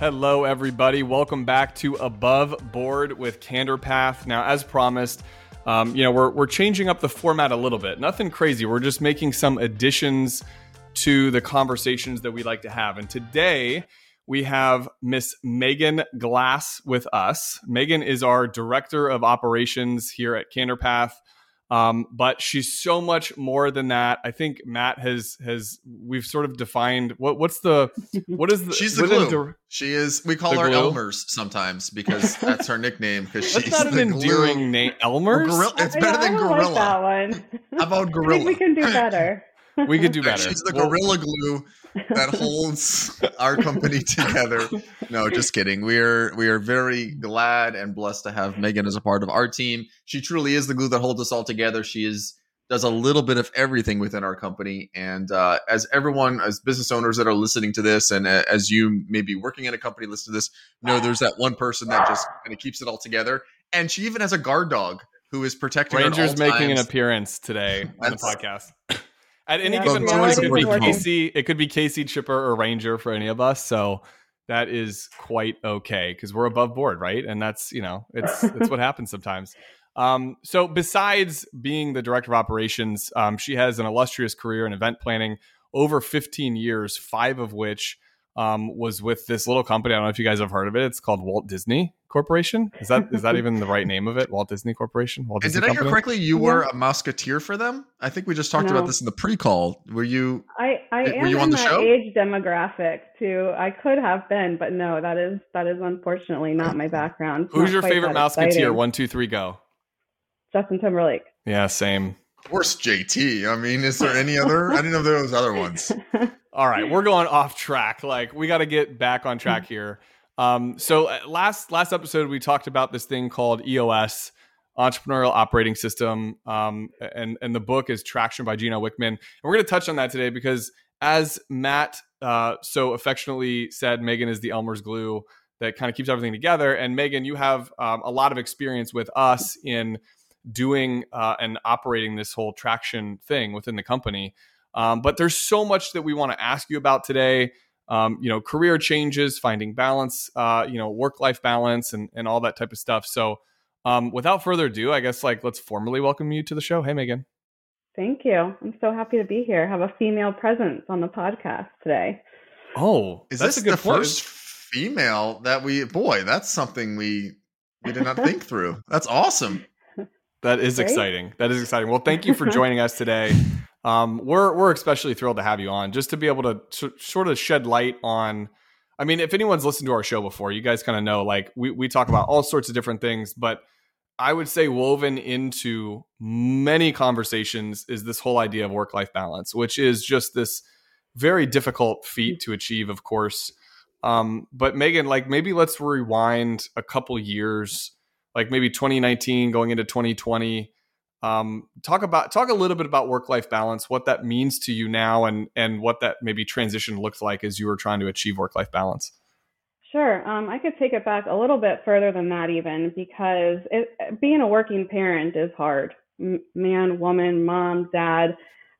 Hello, everybody. Welcome back to Above Board with Candor Path. Now, as promised, um, you know we're we're changing up the format a little bit. Nothing crazy. We're just making some additions to the conversations that we like to have. And today we have Miss Megan Glass with us. Megan is our director of operations here at Candor Path. Um, but she's so much more than that. I think Matt has has we've sort of defined what what's the what is the she's the glue. she is. We call her glue? Elmer's sometimes because that's her nickname. Because she's not an endearing glue. name. Elmer's. Gorilla, it's better than gorilla. Like that one. How about gorilla? we can do better. we could do better. She's the gorilla glue that holds our company together. No, just kidding. We are we are very glad and blessed to have Megan as a part of our team. She truly is the glue that holds us all together. She is does a little bit of everything within our company. And uh, as everyone, as business owners that are listening to this, and uh, as you may be working in a company listening to this, know there's that one person that just kind of keeps it all together. And she even has a guard dog who is protecting. Ranger's making times. an appearance today on the podcast. At any yeah, given moment, it could be Casey. It could be Casey, Chipper, or Ranger for any of us. So that is quite okay because we're above board, right? And that's you know, it's it's what happens sometimes. Um, so besides being the director of operations, um, she has an illustrious career in event planning, over 15 years, five of which um, was with this little company. I don't know if you guys have heard of it. It's called Walt Disney Corporation. Is that is that even the right name of it? Walt Disney Corporation. Walt Disney did Company? I hear correctly? You were a Mouseketeer for them. I think we just talked no. about this in the pre-call. Were you? I I were am you on in the that show? age demographic too. I could have been, but no, that is that is unfortunately not my background. It's Who's your favorite Mouseketeer? One, two, three, go. Justin Timberlake. Yeah, same. Of course, JT. I mean, is there any other? I didn't know there was other ones. All right, we're going off track. Like we got to get back on track here. Um, so uh, last last episode we talked about this thing called EOS, Entrepreneurial Operating System, um, and and the book is Traction by Gino Wickman. And we're going to touch on that today because, as Matt uh, so affectionately said, Megan is the Elmer's glue that kind of keeps everything together. And Megan, you have um, a lot of experience with us in doing uh, and operating this whole traction thing within the company. Um, but there's so much that we want to ask you about today. Um, you know, career changes, finding balance, uh, you know, work life balance, and and all that type of stuff. So, um, without further ado, I guess like let's formally welcome you to the show. Hey, Megan. Thank you. I'm so happy to be here. Have a female presence on the podcast today. Oh, is this the point. first female that we? Boy, that's something we we did not think through. That's awesome. That is exciting. That is exciting. Well, thank you for joining us today. Um, we're we're especially thrilled to have you on, just to be able to t- sort of shed light on. I mean, if anyone's listened to our show before, you guys kind of know like we we talk about all sorts of different things, but I would say woven into many conversations is this whole idea of work life balance, which is just this very difficult feat to achieve, of course. Um, but Megan, like maybe let's rewind a couple years, like maybe 2019 going into 2020 um, talk about talk a little bit about work life balance, what that means to you now, and and what that maybe transition looked like as you were trying to achieve work life balance. Sure, um, I could take it back a little bit further than that, even because it, being a working parent is hard. M- man, woman, mom, dad,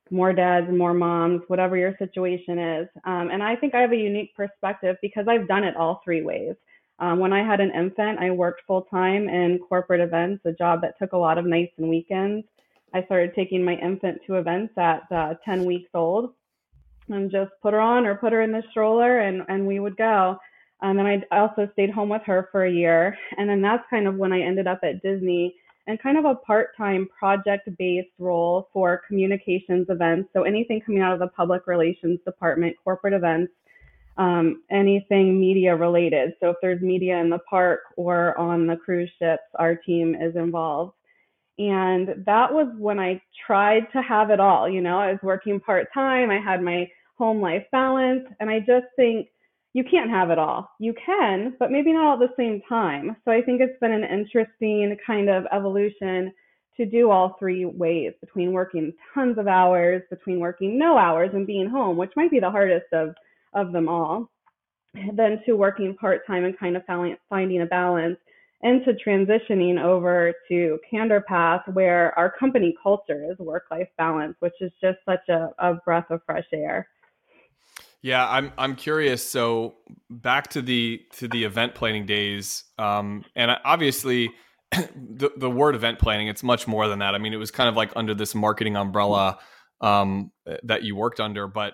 more dads, more moms, whatever your situation is. Um, and I think I have a unique perspective because I've done it all three ways. Um, when I had an infant, I worked full time in corporate events, a job that took a lot of nights and weekends. I started taking my infant to events at uh, 10 weeks old and just put her on or put her in the stroller and, and we would go. Um, and I also stayed home with her for a year. And then that's kind of when I ended up at Disney and kind of a part time project based role for communications events. So anything coming out of the public relations department, corporate events, um, anything media related. So if there's media in the park or on the cruise ships, our team is involved. And that was when I tried to have it all. You know, I was working part time, I had my home life balance, and I just think you can't have it all. You can, but maybe not all at the same time. So I think it's been an interesting kind of evolution to do all three ways between working tons of hours, between working no hours and being home, which might be the hardest of of them all, then to working part time and kind of finding a balance, and to transitioning over to Candor Path, where our company culture is work life balance, which is just such a, a breath of fresh air. Yeah, I'm I'm curious. So back to the to the event planning days, um, and obviously the the word event planning it's much more than that. I mean, it was kind of like under this marketing umbrella um, that you worked under, but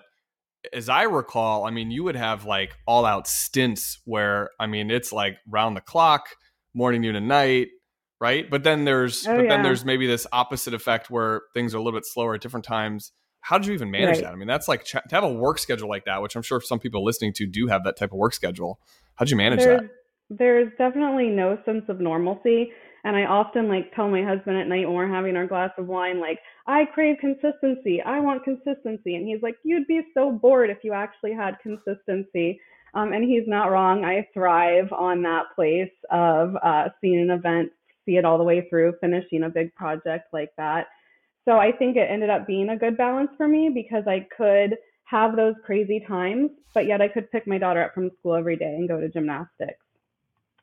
as I recall, I mean, you would have like all out stints where I mean, it's like round the clock, morning, noon, and night, right? But then there's Oh, but yeah. then there's maybe this opposite effect where things are a little bit slower at different times. How did you even manage Right. that? I mean, that's like ch- to have a work schedule like that, which I'm sure some people listening to do have that type of work schedule. How'd you manage there's, that? There's definitely no sense of normalcy. And I often like tell my husband at night when we're having our glass of wine, like, I crave consistency. I want consistency. And he's like, You'd be so bored if you actually had consistency. Um, and he's not wrong. I thrive on that place of uh, seeing an event, see it all the way through, finishing a big project like that. So I think it ended up being a good balance for me because I could have those crazy times, but yet I could pick my daughter up from school every day and go to gymnastics.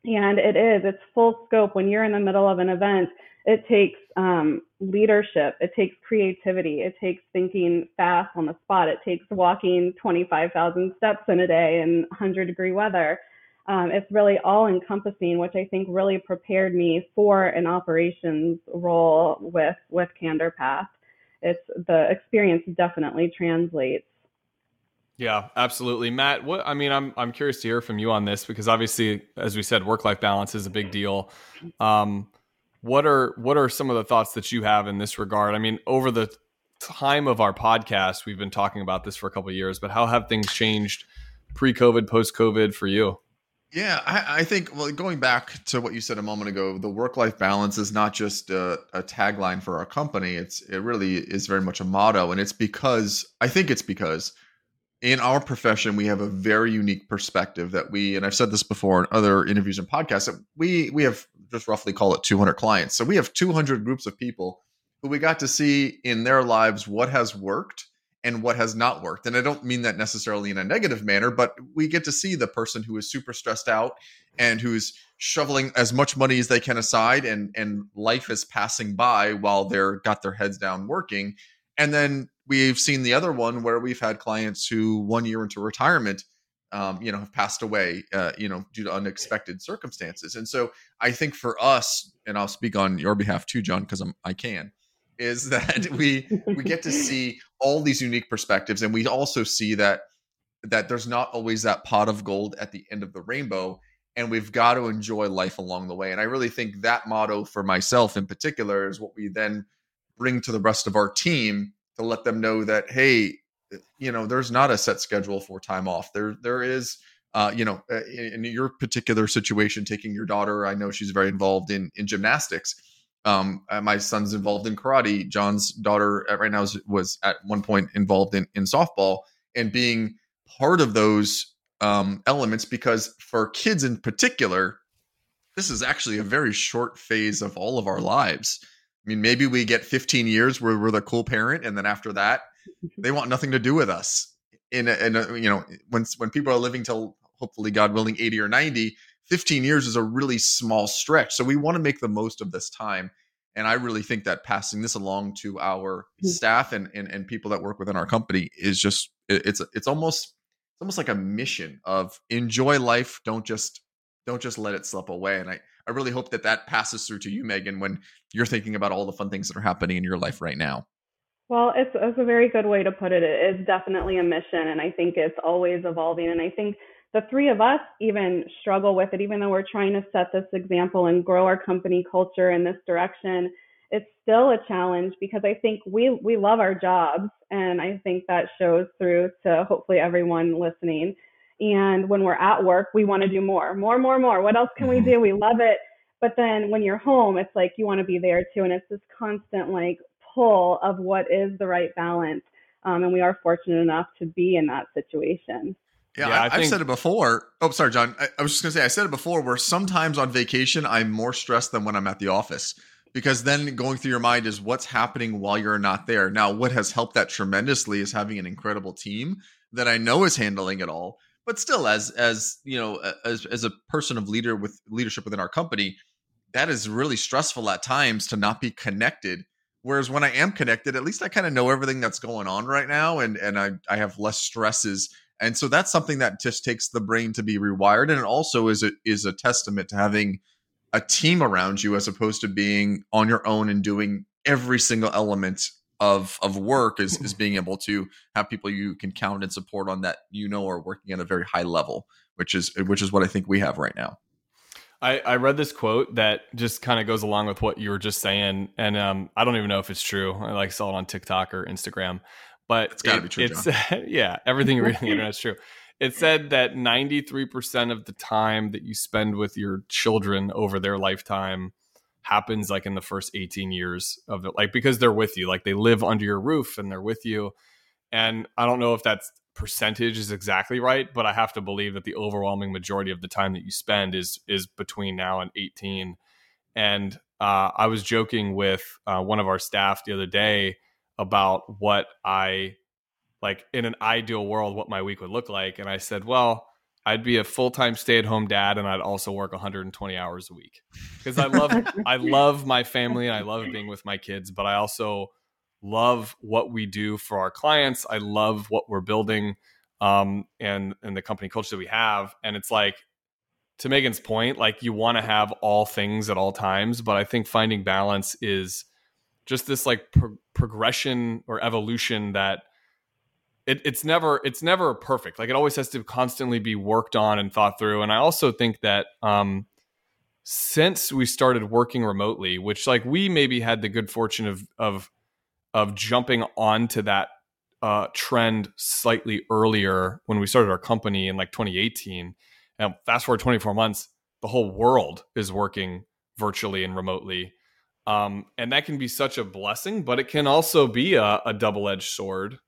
And it is, it's full scope. When you're in the middle of an event, it takes um, leadership, it takes creativity, it takes thinking fast on the spot, it takes walking 25,000 steps in a day in 100 degree weather. Um, it's really all encompassing, which I think really prepared me for an operations role with with Candor Path. It's the experience definitely translates. Yeah, absolutely, Matt. What I mean, I'm I'm curious to hear from you on this because obviously, as we said, work life balance is a big deal. Um, what are what are some of the thoughts that you have in this regard? I mean, over the time of our podcast, we've been talking about this for a couple years, but how have things changed pre-COVID, post-COVID for you? Yeah, I, I think well, going back to what you said a moment ago, the work-life balance is not just a, a tagline for our company. It's it really is very much a motto, and it's because I think it's because in our profession we have a very unique perspective that we, and I've said this before in other interviews and podcasts, that we we have just roughly call it 200 clients. So we have 200 groups of people who we got to see in their lives what has worked and what has not worked. And I don't mean that necessarily in a negative manner, but we get to see the person who is super stressed out and who's shoveling as much money as they can aside and and life is passing by while they're got their heads down working. And then we've seen the other one where we've had clients who one year into retirement um, you know have passed away uh, you know due to unexpected circumstances. And so i think for us and i'll speak on your behalf too john because i'm i can is that we we get to see all these unique perspectives. And we also see that that there's not always that pot of gold at the end of the rainbow and we've got to enjoy life along the way. And i really think that motto for myself in particular is what we then bring to the rest of our team to let them know that hey you know there's not a set schedule for time off there there is uh, you know uh, in, your particular situation taking your daughter i know she's very involved in in gymnastics um, uh, my son's involved in karate. John's daughter uh, right now was at one point involved in, in softball and being part of those um, elements because for kids in particular, this is actually a very short phase of all of our lives. I mean, maybe we get 15 years where we're the cool parent, and then after that, they want nothing to do with us. In a, in a, you know, when when people are living till hopefully, God willing, 80 or 90, 15 years is a really small stretch. So we want to make the most of this time. And I really think that passing this along to our Mhm. staff and, and and people that work within our company is just it- it's it's almost it's almost like a mission of enjoy life. Don't just don't just let it slip away. And I I really hope that that passes through to you, Megan, when you're thinking about all the fun things that are happening in your life right now. Well, it's, it's a very good way to put it. It is definitely a mission, and I think it's always evolving. And I think the three of us even struggle with it, even though we're trying to set this example and grow our company culture in this direction. It's still a challenge because I think we we love our jobs, and I think that shows through to hopefully everyone listening. And when we're at work, we want to do more, more, more, more. What else can we Mhm. do? We love it. But then when you're home, it's like you want to be there too, and it's this constant like pull of what is the right balance. Um, and we are fortunate enough to be in that situation. Yeah, Yeah, I, I I've said it before. Oh, sorry, John. I, I was just gonna say I said it before. Where sometimes on vacation I'm more stressed than when I'm at the office because then going through your mind is what's happening while you're not there. Now, what has helped that tremendously is having an incredible team that I know is handling it all. But still, as as you know, as as a person of leader with leadership within our company, that is really stressful at times to not be connected. Whereas when I am connected, at least I kind of know everything that's going on right now, and and I I have less stresses And so that's something that just takes the brain to be rewired. And it also is a, is a testament to having a team around you as opposed to being on your own and doing every single element of of work is is being able to have people you can count and support on that you know are working at a very high level which is which is what i think we have right now I, I read this quote that just kind of goes along with what you were just saying, and um, I don't even know if it's true. I like saw it on TikTok or Instagram, but it's got to be true. It's yeah, everything you read on the internet is true. It said that 93% of the time that you spend with your children over their lifetime happens like in the first 18 years of it, like because they're with you, like they live under your roof and they're with you. And I don't know if that percentage is exactly right, but I have to believe that the overwhelming majority of the time that you spend is is between now and 18. And uh, I was joking with uh, one of our staff the other day about what I like in an ideal world, what my week would look like, and I said, well. I'd be a full time stay at home dad, and I'd also work 120 hours a week because I love I love my family and I love being with my kids, but I also love what we do for our clients. I love what we're building um, and and the company culture that we have. And it's like to Megan's point, like you want to have all things at all times, but I think finding balance is just this like pro- progression or evolution that it, it's never it's never perfect. Like it always has to constantly be worked on and thought through. And I also think that um, since we started working remotely, which like we maybe had the good fortune of of of jumping onto that uh, trend slightly earlier when we started our company in like 2018. And fast forward 24 months, the whole world is working virtually and remotely. Um, and that can be such a blessing, but it can also be a, a double edged sword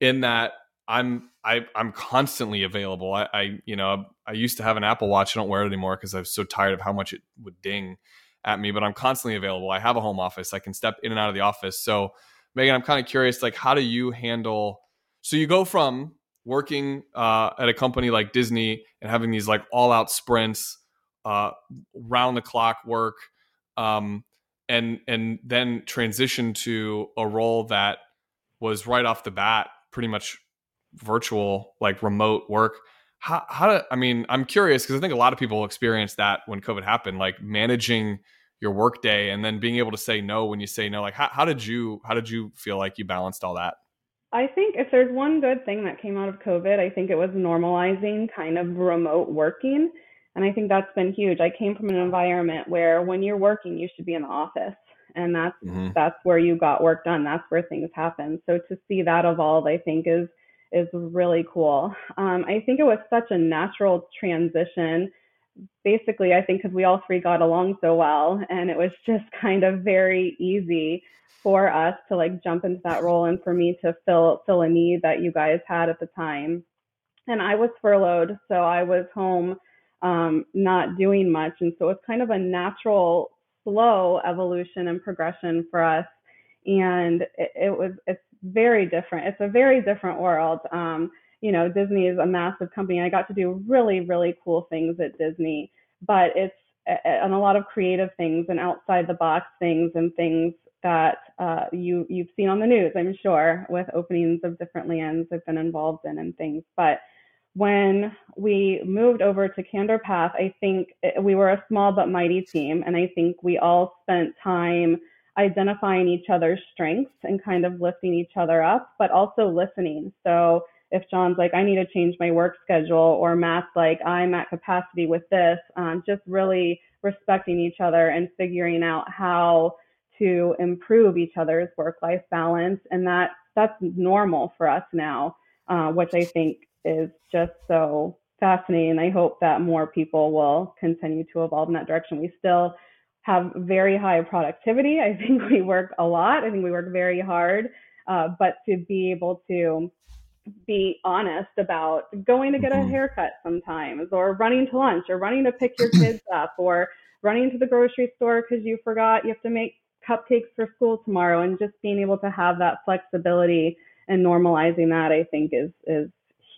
in that I'm I, I'm constantly available. I, I, you know I used to have an Apple Watch. I don't wear it anymore because I was so tired of how much it would ding at me. But I'm constantly available. I have a home office. I can step in and out of the office. So Megan, I'm kind of curious, like, how do you handle? So you go from working uh, at a company like Disney and having these like all out sprints, uh, round the clock work, um, and and then transition to a role that was right off the bat pretty much virtual, like remote work. How how do I mean? I'm curious because I think a lot of people experienced that when COVID happened, like managing your workday and then being able to say no when you say no like how, how did you how did you feel like you balanced all that I think if there's one good thing that came out of COVID, I think it was normalizing kind of remote working. And I think that's been huge. I came from an environment where when you're working, you should be in the office. And that's mm-hmm. that's where you got work done. That's where things happen. So to see that evolve, I think is is really cool. Um, I think it was such a natural transition basically, I think because we all three got along so well, and it was just kind of very easy for us to like jump into that role and for me to fill fill a need that you guys had at the time. And I was furloughed, so I was home, um, not doing much, and so it's kind of a natural, slow evolution and progression for us. And it, it was it's very different. It's a very different world. Um, you know, Disney is a massive company. I got to do really, really cool things at Disney, but it's on a lot of creative things and outside the box things and things that uh, you you've seen on the news, I'm sure, with openings of different lands I've been involved in and things. But when we moved over to Candor Path, I think we were a small but mighty team, and I think we all spent time identifying each other's strengths and kind of lifting each other up, but also listening. So if John's like, I need to change my work schedule, or Matt's like, I'm at capacity with this, um, just really respecting each other and figuring out how to improve each other's work-life balance, and that that's normal for us now, uh, which I think is just so fascinating. I hope that more people will continue to evolve in that direction. We still have very high productivity. I think we work a lot. I think we work very hard, uh, but to be able to be honest about going to get mm-hmm. a haircut sometimes or running to lunch or running to pick your kids up or running to the grocery store because you forgot you have to make cupcakes for school tomorrow and just being able to have that flexibility and normalizing that I think is is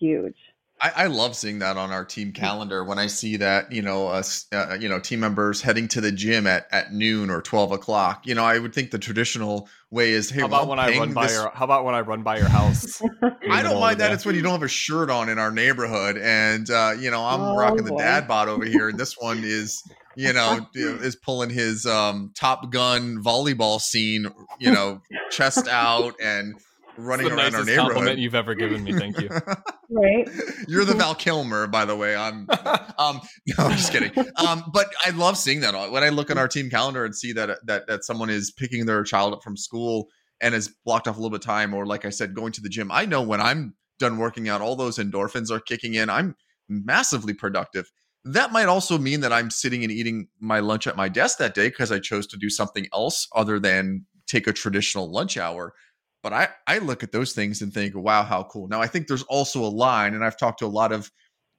huge. I, I, love seeing that on our team calendar when I see that you know us uh, you know team members heading to the gym at, at noon or twelve o'clock. You know, I would think the traditional way is hey, how about well, when I run by this... your how about when I run by your house? I don't mind that. It's when you don't have a shirt on in our neighborhood, and uh, you know I'm oh, rocking boy. the dad bod over here, and this one is you know is pulling his um, Top Gun volleyball scene, you know, chest out and running the around our neighborhood. compliment you've ever given me. Thank you. right. You're the Val Kilmer, by the way. I'm. Um, no, I'm just kidding. Um, but I love seeing that when I look at our team calendar and see that that that someone is picking their child up from school and has blocked off a little bit of time, or like I said, going to the gym. I know when I'm done working out, all those endorphins are kicking in. I'm massively productive. That might also mean that I'm sitting and eating my lunch at my desk that day because I chose to do something else other than take a traditional lunch hour. But I, I look at those things and think, wow, how cool. Now, I think there's also a line, and I've talked to a lot of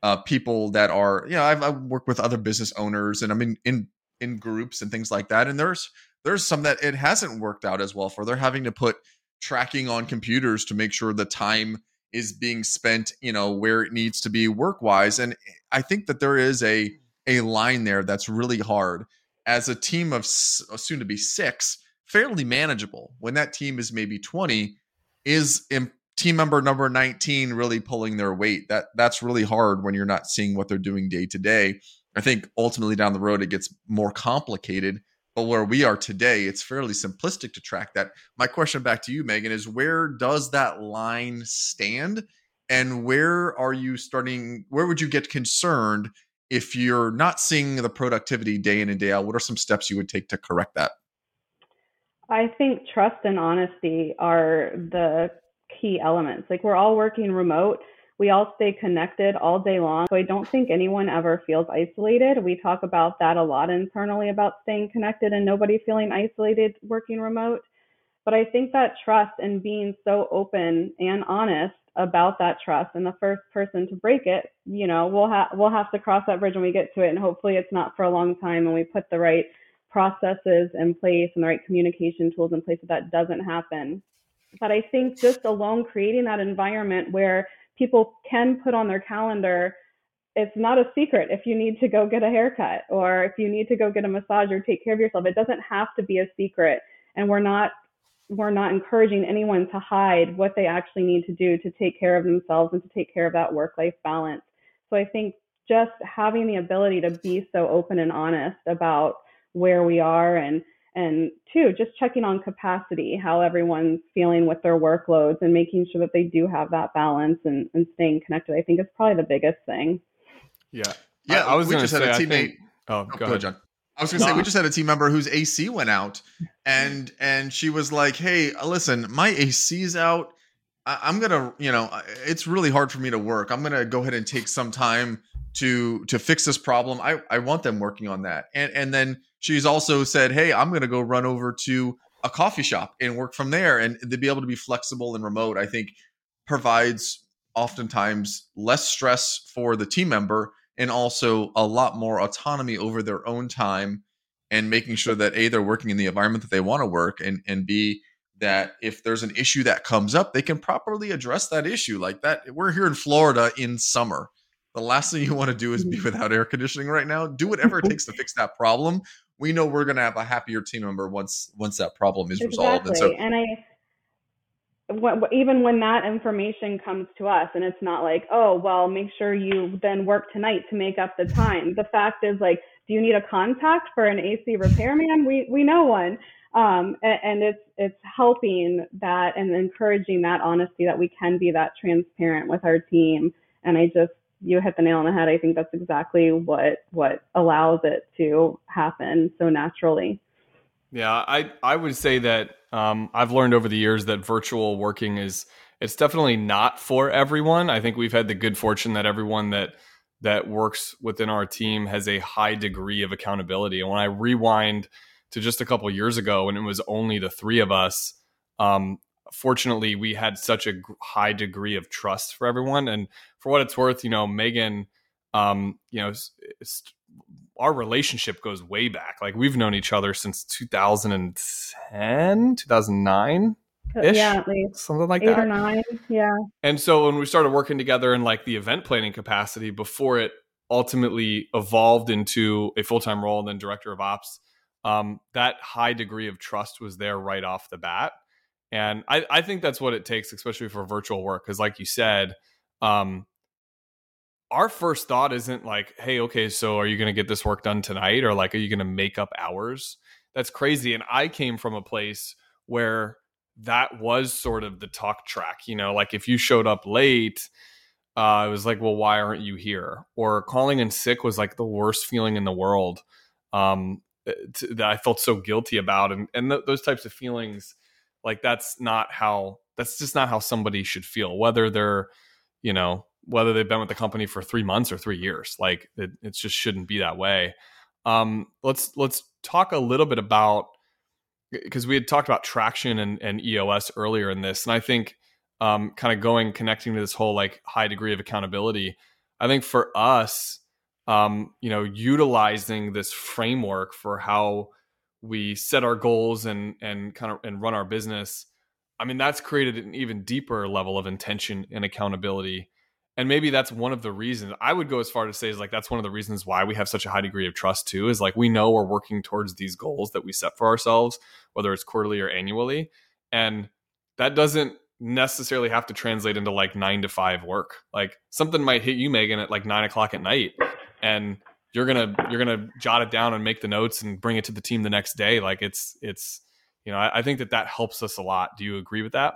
uh, people that are, you know, I've, I've worked with other business owners and I'm in, in, in groups and things like that. And there's, there's some that it hasn't worked out as well for. They're having to put tracking on computers to make sure the time is being spent, you know, where it needs to be work wise. And I think that there is a, a line there that's really hard as a team of soon to be six fairly manageable. When that team is maybe 20, is team member number 19 really pulling their weight? That that's really hard when you're not seeing what they're doing day to day. I think ultimately down the road it gets more complicated. But where we are today, it's fairly simplistic to track that. My question back to you, Megan, is where does that line stand? And where are you starting? Where would you get concerned if you're not seeing the productivity day in and day out? What are some steps you would take to correct that? I think trust and honesty are the key elements. Like we're all working remote. We all stay connected all day long. So I don't think anyone ever feels isolated. We talk about that a lot internally about staying connected and nobody feeling isolated working remote. But I think that trust and being so open and honest about that trust and the first person to break it, you know, we'll have we'll have to cross that bridge when we get to it and hopefully it's not for a long time and we put the right processes in place and the right communication tools in place so that doesn't happen. But I think just alone creating that environment where people can put on their calendar, it's not a secret if you need to go get a haircut or if you need to go get a massage or take care of yourself. It doesn't have to be a secret. And we're not we're not encouraging anyone to hide what they actually need to do to take care of themselves and to take care of that work life balance. So I think just having the ability to be so open and honest about where we are and and two just checking on capacity how everyone's feeling with their workloads and making sure that they do have that balance and, and staying connected i think is probably the biggest thing yeah yeah i, I was we just say, had a teammate think, oh, oh, go, ahead. john I was gonna say we just had a team member whose AC went out, and and she was like, "Hey, uh, listen, my AC's out. I, am gonna, you know, it's really hard for me to work. I'm gonna go ahead and take some time to to fix this problem. I I want them working on that. And and then she's also said, "Hey, I'm going to go run over to a coffee shop and work from there." And to be able to be flexible and remote, I think provides oftentimes less stress for the team member and also a lot more autonomy over their own time and making sure that a they're working in the environment that they want to work and and b that if there's an issue that comes up they can properly address that issue like that we're here in Florida in summer the last thing you want to do is be mm-hmm. without air conditioning right now. Do whatever it takes to fix that problem. We know we're going to have a happier team member once once that problem is exactly. resolved. And so, and I, even when that information comes to us, and it's not like, oh, well, make sure you then work tonight to make up the time. The fact is, like, do you need a contact for an AC repairman? We we know one. Um, and, and it's it's helping that and encouraging that honesty that we can be that transparent with our team. And I just you hit the nail on the head. I think that's exactly what what allows it to happen so naturally. Yeah, I I would say that um, I've learned over the years that virtual working is it's definitely not for everyone. I think we've had the good fortune that everyone that that works within our team has a high degree of accountability. And when I rewind to just a couple years ago, when it was only the three of us, um, fortunately we had such a high degree of trust for everyone and for what it's worth you know megan um you know our relationship goes way back like we've known each other since 2010 2009 yeah, at least something like eight that. or nine. Yeah. And so when we started working together in like the event planning capacity before it ultimately evolved into a full time role and then director of ops, um, that high degree of trust was there right off the bat. And I, I think that's what it takes, especially for virtual work. Because, like you said, um, our first thought isn't like, hey, okay, so are you going to get this work done tonight? Or like, are you going to make up hours? That's crazy. And I came from a place where that was sort of the talk track. You know, like if you showed up late, uh, it was like, well, why aren't you here? Or calling in sick was like the worst feeling in the world um, eh, that I felt so guilty about. And, and th- those types of feelings, like that's not how, that's just not how somebody should feel, whether they're, you know, whether they've been with the company for three months or three years. Like it, it just shouldn't be that way. Um, let's, let's talk a little bit about, because we had talked about traction and, and EOS earlier in this. And I think, um, kind of going connecting to this whole like high degree of accountability. I think for us, um, you know, utilizing this framework for how we set our goals and and kind of and run our business. I mean, that's created an even deeper level of intention and accountability. And maybe that's one of the reasons I would go as far to say is like that's one of the reasons why we have such a high degree of trust too is like we know we're working towards these goals that we set for ourselves, whether it's quarterly or annually. And that doesn't necessarily have to translate into like nine to five work. Like something might hit you, Megan, at like nine o'clock at night, and you're gonna you're gonna jot it down and make the notes and bring it to the team the next day. Like it's it's you know I, I think that that helps us a lot. Do you agree with that?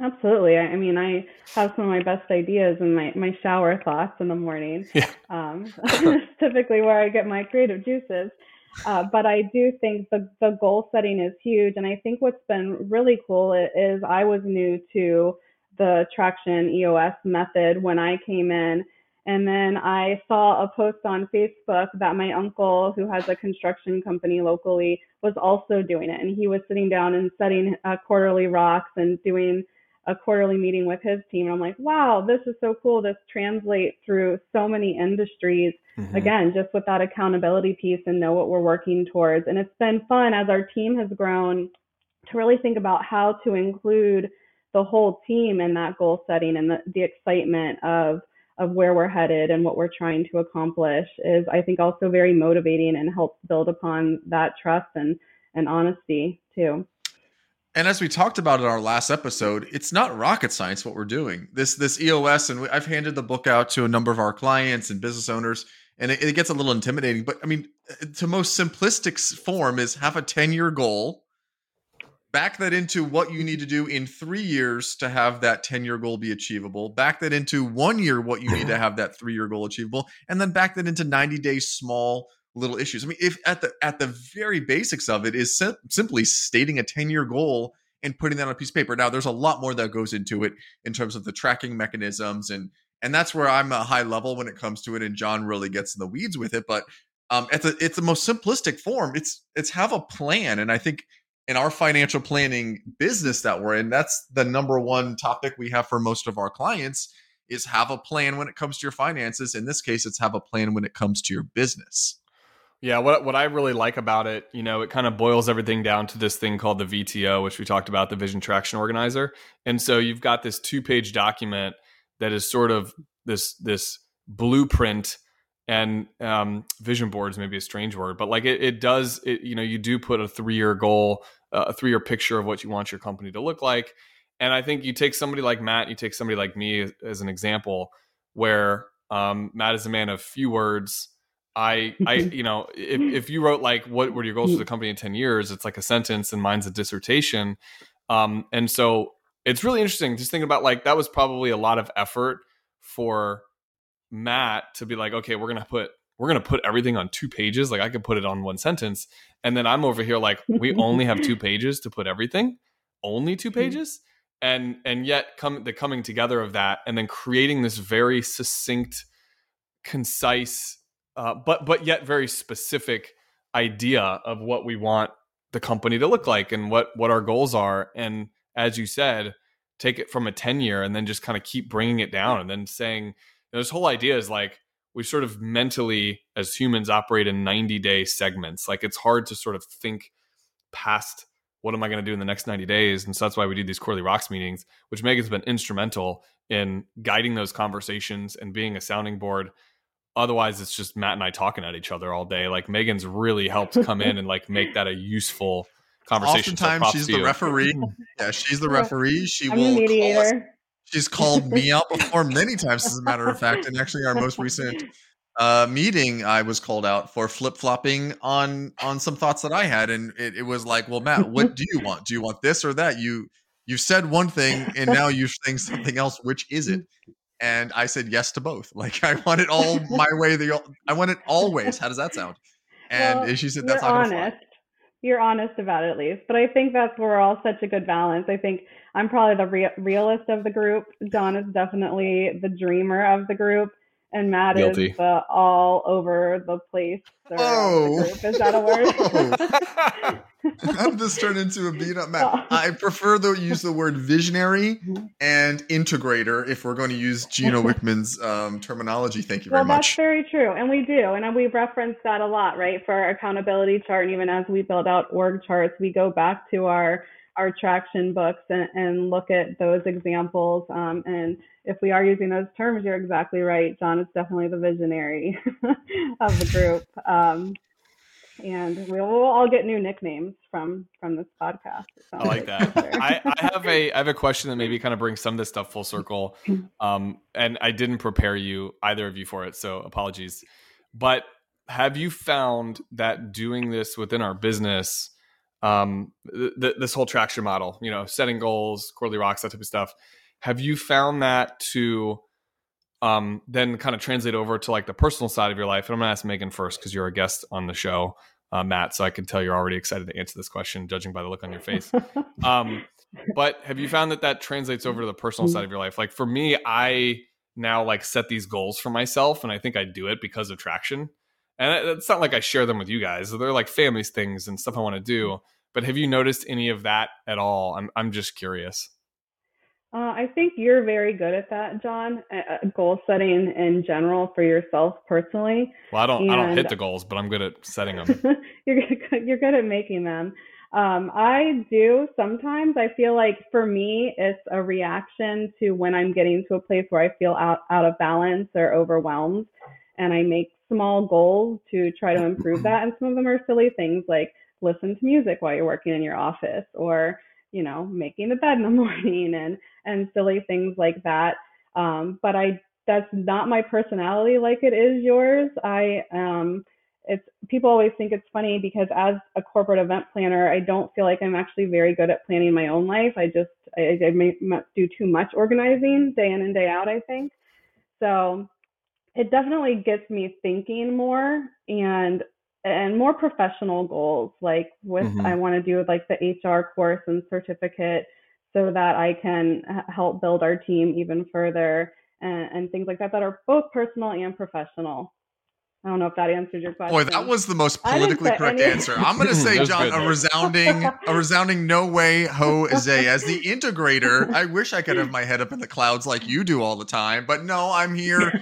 Absolutely. I, I mean, I have some of my best ideas in my, my shower thoughts in the morning. Yeah. Um, typically where I get my creative juices. Uh, but I do think the, the goal setting is huge. And I think what's been really cool is I was new to the traction EOS method when I came in. And then I saw a post on Facebook that my uncle, who has a construction company locally, was also doing it. And he was sitting down and setting uh, quarterly rocks and doing a quarterly meeting with his team. And I'm like, wow, this is so cool. This translates through so many industries. Mm-hmm. Again, just with that accountability piece and know what we're working towards. And it's been fun as our team has grown to really think about how to include the whole team in that goal setting and the, the excitement of of where we're headed and what we're trying to accomplish is I think also very motivating and helps build upon that trust and and honesty too. And as we talked about in our last episode, it's not rocket science what we're doing. This this EOS, and I've handed the book out to a number of our clients and business owners, and it, it gets a little intimidating. But I mean, to most simplistic form is have a ten year goal, back that into what you need to do in three years to have that ten year goal be achievable. Back that into one year what you need to have that three year goal achievable, and then back that into ninety days small little issues. I mean, if at the at the very basics of it is sim- simply stating a 10-year goal and putting that on a piece of paper. Now, there's a lot more that goes into it in terms of the tracking mechanisms and and that's where I'm a high level when it comes to it and John really gets in the weeds with it, but um at the it's the most simplistic form. It's it's have a plan and I think in our financial planning business that we're in, that's the number one topic we have for most of our clients is have a plan when it comes to your finances. In this case, it's have a plan when it comes to your business. Yeah, what what I really like about it, you know, it kind of boils everything down to this thing called the VTO, which we talked about, the Vision Traction Organizer. And so you've got this two-page document that is sort of this this blueprint and um, vision boards maybe a strange word, but like it, it does, it, you know, you do put a three-year goal, uh, a three-year picture of what you want your company to look like. And I think you take somebody like Matt, you take somebody like me as, as an example, where um, Matt is a man of few words I, I, you know, if, if you wrote like, what were your goals for the company in 10 years? It's like a sentence and mine's a dissertation. Um, and so it's really interesting just thinking about like, that was probably a lot of effort for Matt to be like, okay, we're going to put, we're going to put everything on two pages. Like I could put it on one sentence. And then I'm over here like, we only have two pages to put everything, only two pages. And, and yet come the coming together of that and then creating this very succinct, concise uh, but but yet very specific idea of what we want the company to look like and what what our goals are and as you said take it from a 10 year and then just kind of keep bringing it down and then saying you know, this whole idea is like we sort of mentally as humans operate in 90 day segments like it's hard to sort of think past what am I going to do in the next 90 days? And so that's why we do these quarterly rocks meetings, which Megan's been instrumental in guiding those conversations and being a sounding board. Otherwise, it's just Matt and I talking at each other all day. Like Megan's really helped come in and like make that a useful conversation. Oftentimes, so she's the referee. Yeah, she's the referee. She I'm will the mediator. She's called me out before many times, as a matter of fact. And actually, our most recent uh, meeting, I was called out for flip flopping on on some thoughts that I had, and it, it, was like, "Well, Matt, what do you want? Do you want this or that? You you said one thing, and now you're saying something else. Which is it?" And I said yes to both. Like I want it all my way. The I want it always. How does that sound? And well, she said, "That's not honest. Fly. You're honest about it at least, but I think that's where we're all such a good balance. I think I'm probably the re- realist of the group. John is definitely the dreamer of the group and Matt Guilty. is the all over the place. Oh, the is that a word? How did this turn into a beat up Matt? Oh. I prefer to use the word visionary mm-hmm. and integrator if we're going to use Gino Wickman's um, terminology. Thank you very well, much. That's very true. And we do. And we reference that a lot, right? For our accountability chart. And even as we build out org charts, we go back to our our traction books and, and look at those examples. Um, and if we are using those terms, you're exactly right. John is definitely the visionary of the group. Um, and we will all get new nicknames from from this podcast. I like that. I, I, have a I have a question that maybe kind of brings some of this stuff full circle. Um, and I didn't prepare you either of you for it, so apologies. But have you found that doing this within our business um, th- this whole traction model, you know, setting goals, quarterly rocks, that type of stuff. Have you found that to um, then kind of translate over to like the personal side of your life? And I'm going to ask Megan first because you're a guest on the show, uh, Matt. So I can tell you're already excited to answer this question, judging by the look on your face. um, but have you found that that translates over to the personal side of your life? Like for me, I now like set these goals for myself, and I think I do it because of traction. And it's not like I share them with you guys; they're like family's things and stuff I want to do. But have you noticed any of that at all? I'm I'm just curious. Uh, I think you're very good at that, John. Uh, goal setting in general for yourself personally. Well, I don't and I don't hit the goals, but I'm good at setting them. you're good, you're good at making them. Um, I do sometimes. I feel like for me, it's a reaction to when I'm getting to a place where I feel out out of balance or overwhelmed, and I make small goals to try to improve that. And some of them are silly things like listen to music while you're working in your office or you know making the bed in the morning and and silly things like that. Um, but i that's not my personality like it is yours. I um it's people always think it's funny because as a corporate event planner i don't feel like i'm actually very good at planning my own life. I just i, I may do too much organizing day in and day out i think. So it definitely gets me thinking more and and more professional goals like with mm-hmm. i want to do like the hr course and certificate so that i can help build our team even further and, and, things like that that are both personal and professional. I don't know if that answered your question boy that was the most politically correct any- answer. I'm going to say john a resounding a resounding no way jose as the integrator i wish i could have my head up in the clouds like you do all the time but no i'm here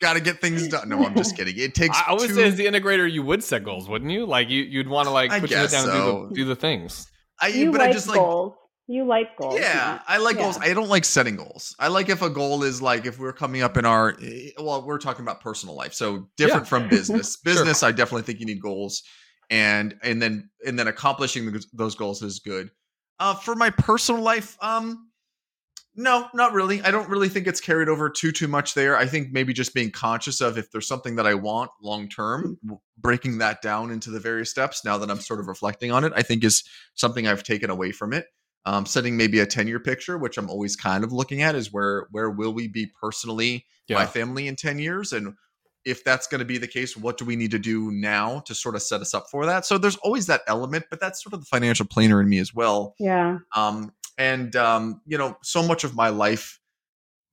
got to get things done. No, I'm just kidding. It takes. I, would two... say as the integrator, you would set goals, wouldn't you? Like you, you'd want to like put your head down so. and do the, do the things. I, you but like I just goals. like. You like goals. Yeah, I like yeah. goals. I don't like setting goals. I like if a goal is like if we're coming up in our eh, well, we're talking about personal life, so different yeah. from business. business, sure. I definitely think you need goals, and and then and then accomplishing those goals is good. Uh, for my personal life, um, no, not really. I don't really think it's carried over too too much there. I think maybe just being conscious of if there's something that I want long term, hmm. breaking that down into the various steps. Now that I'm sort of reflecting on it, I think is something I've taken away from it. Um, setting maybe a 10 year picture, which I'm always kind of looking at, is where where will we be personally, yeah. my family in 10 years, and if that's going to be the case, what do we need to do now to sort of set us up for that? So there's always that element, but that's sort of the financial planner in me as well. Yeah. Um, and um, you know, so much of my life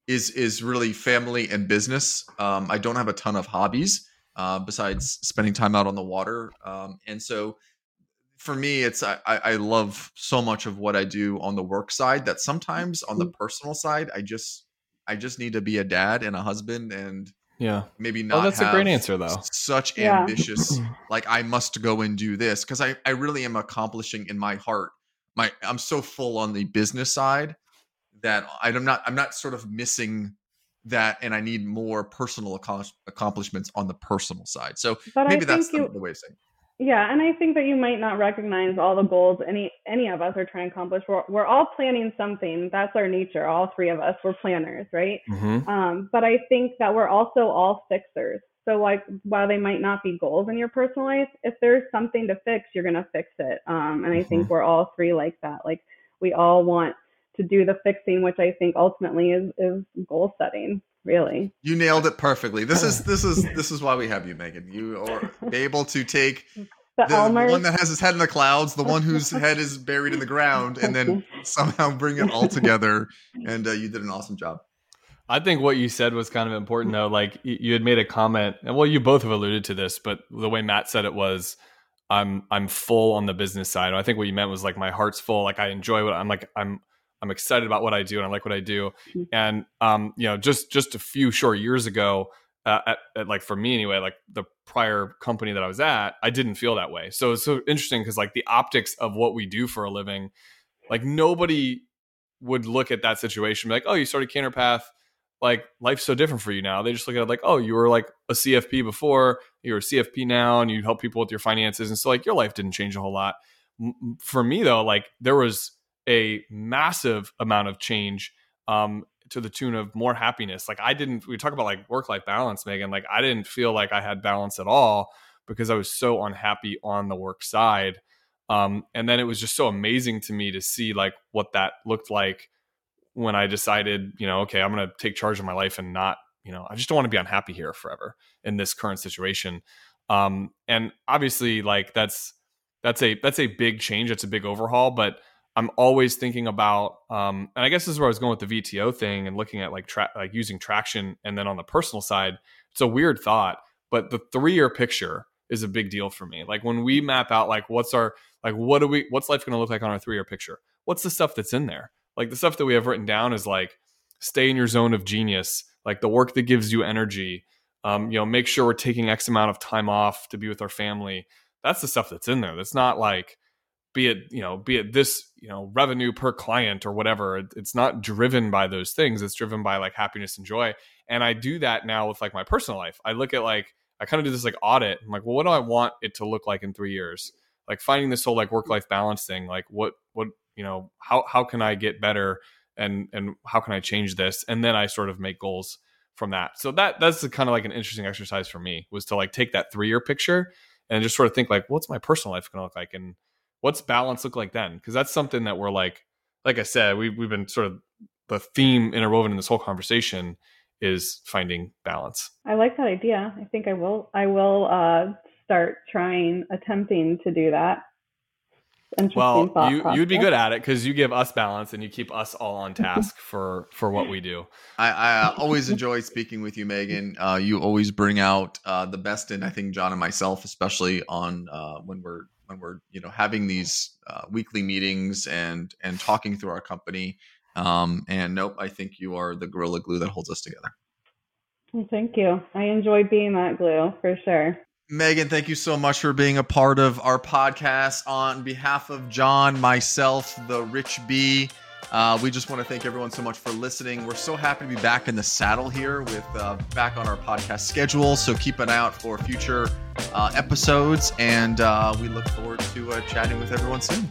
is is really family and business. Um, I don't have a ton of hobbies uh, besides spending time out on the water, um, and so for me, it's I, I love so much of what I do on the work side that sometimes on the mm-hmm. personal side, I just I just need to be a dad and a husband and yeah maybe not oh that's a great answer though such yeah. ambitious like i must go and do this because I, I really am accomplishing in my heart my I'm so full on the business side that I'm not I'm not sort of missing that and I need more personal accomplishments on the personal side. So but maybe that's you, the way of saying. Yeah, and I think that you might not recognize all the goals any any of us are trying to accomplish. We're we're all planning something. That's our nature. All three of us, we're planners, right? Mm-hmm. Um, but I think that we're also all fixers. So like while they might not be goals in your personal life, if there's something to fix, you're gonna fix it. Um, and I mm-hmm. think we're all three like that. Like we all want to do the fixing, which I think ultimately is is goal setting. Really, you nailed it perfectly. This is this is this is why we have you, Megan. You are able to take the, the one that has his head in the clouds, the one whose head is buried in the ground, and then somehow bring it all together. And uh, you did an awesome job. I think what you said was kind of important, though. Like you had made a comment, and well, you both have alluded to this, but the way Matt said it was, "I'm I'm full on the business side." I think what you meant was like my heart's full. Like I enjoy what I'm like. I'm I'm excited about what I do and I like what I do. Mm-hmm. And um, you know, just just a few short years ago, uh, at, at, like for me anyway, like the prior company that I was at, I didn't feel that way. So it's so interesting because like the optics of what we do for a living, like nobody would look at that situation and be like, oh, you started Canterpath, like life's so different for you now. They just look at it like, oh, you were like a CFP before, you're a CFP now, and you help people with your finances, and so like your life didn't change a whole lot. For me though, like there was a massive amount of change um, to the tune of more happiness. Like I didn't, we talk about like work life balance, Megan. Like I didn't feel like I had balance at all because I was so unhappy on the work side. Um, and then it was just so amazing to me to see like what that looked like when I decided, you know, okay, I'm going to take charge of my life and not, you know, I just don't want to be unhappy here forever in this current situation. Um, and obviously, like that's that's a that's a big change. It's a big overhaul, but I'm always thinking about, um, and I guess this is where I was going with the VTO thing and looking at like tra- like using traction, and then on the personal side, it's a weird thought, but the three year picture is a big deal for me. Like when we map out like what's our like what do we what's life going to look like on our three year picture? What's the stuff that's in there? Like the stuff that we have written down is like stay in your zone of genius, like the work that gives you energy. Um, you know, make sure we're taking X amount of time off to be with our family. That's the stuff that's in there. That's not like be it you know be it this you know revenue per client or whatever it's not driven by those things it's driven by like happiness and joy and i do that now with like my personal life i look at like i kind of do this like audit i'm like well what do i want it to look like in three years like finding this whole like work life balance thing like what what you know how how can i get better and and how can i change this and then i sort of make goals from that so that that's kind of like an interesting exercise for me was to like take that three year picture and just sort of think like what's my personal life going to look like and what's balance look like then? Because that's something that we're like, like I said, we, we've been sort of the theme interwoven in this whole conversation is finding balance. I like that idea. I think I will. I will uh, start trying, attempting to do that. Well, you you'd be good at it because you give us balance and you keep us all on task for for what we do. I, I always enjoy speaking with you, Megan. Uh, you always bring out uh, the best in I think John and myself, especially on uh, when we're when we're you know having these uh, weekly meetings and and talking through our company. Um, and nope, I think you are the gorilla glue that holds us together. Well, thank you. I enjoy being that glue for sure. Megan, thank you so much for being a part of our podcast. On behalf of John, myself, the Rich B, uh, we just want to thank everyone so much for listening. We're so happy to be back in the saddle here with uh, back on our podcast schedule. So keep an eye out for future uh, episodes, and uh, we look forward to uh, chatting with everyone soon.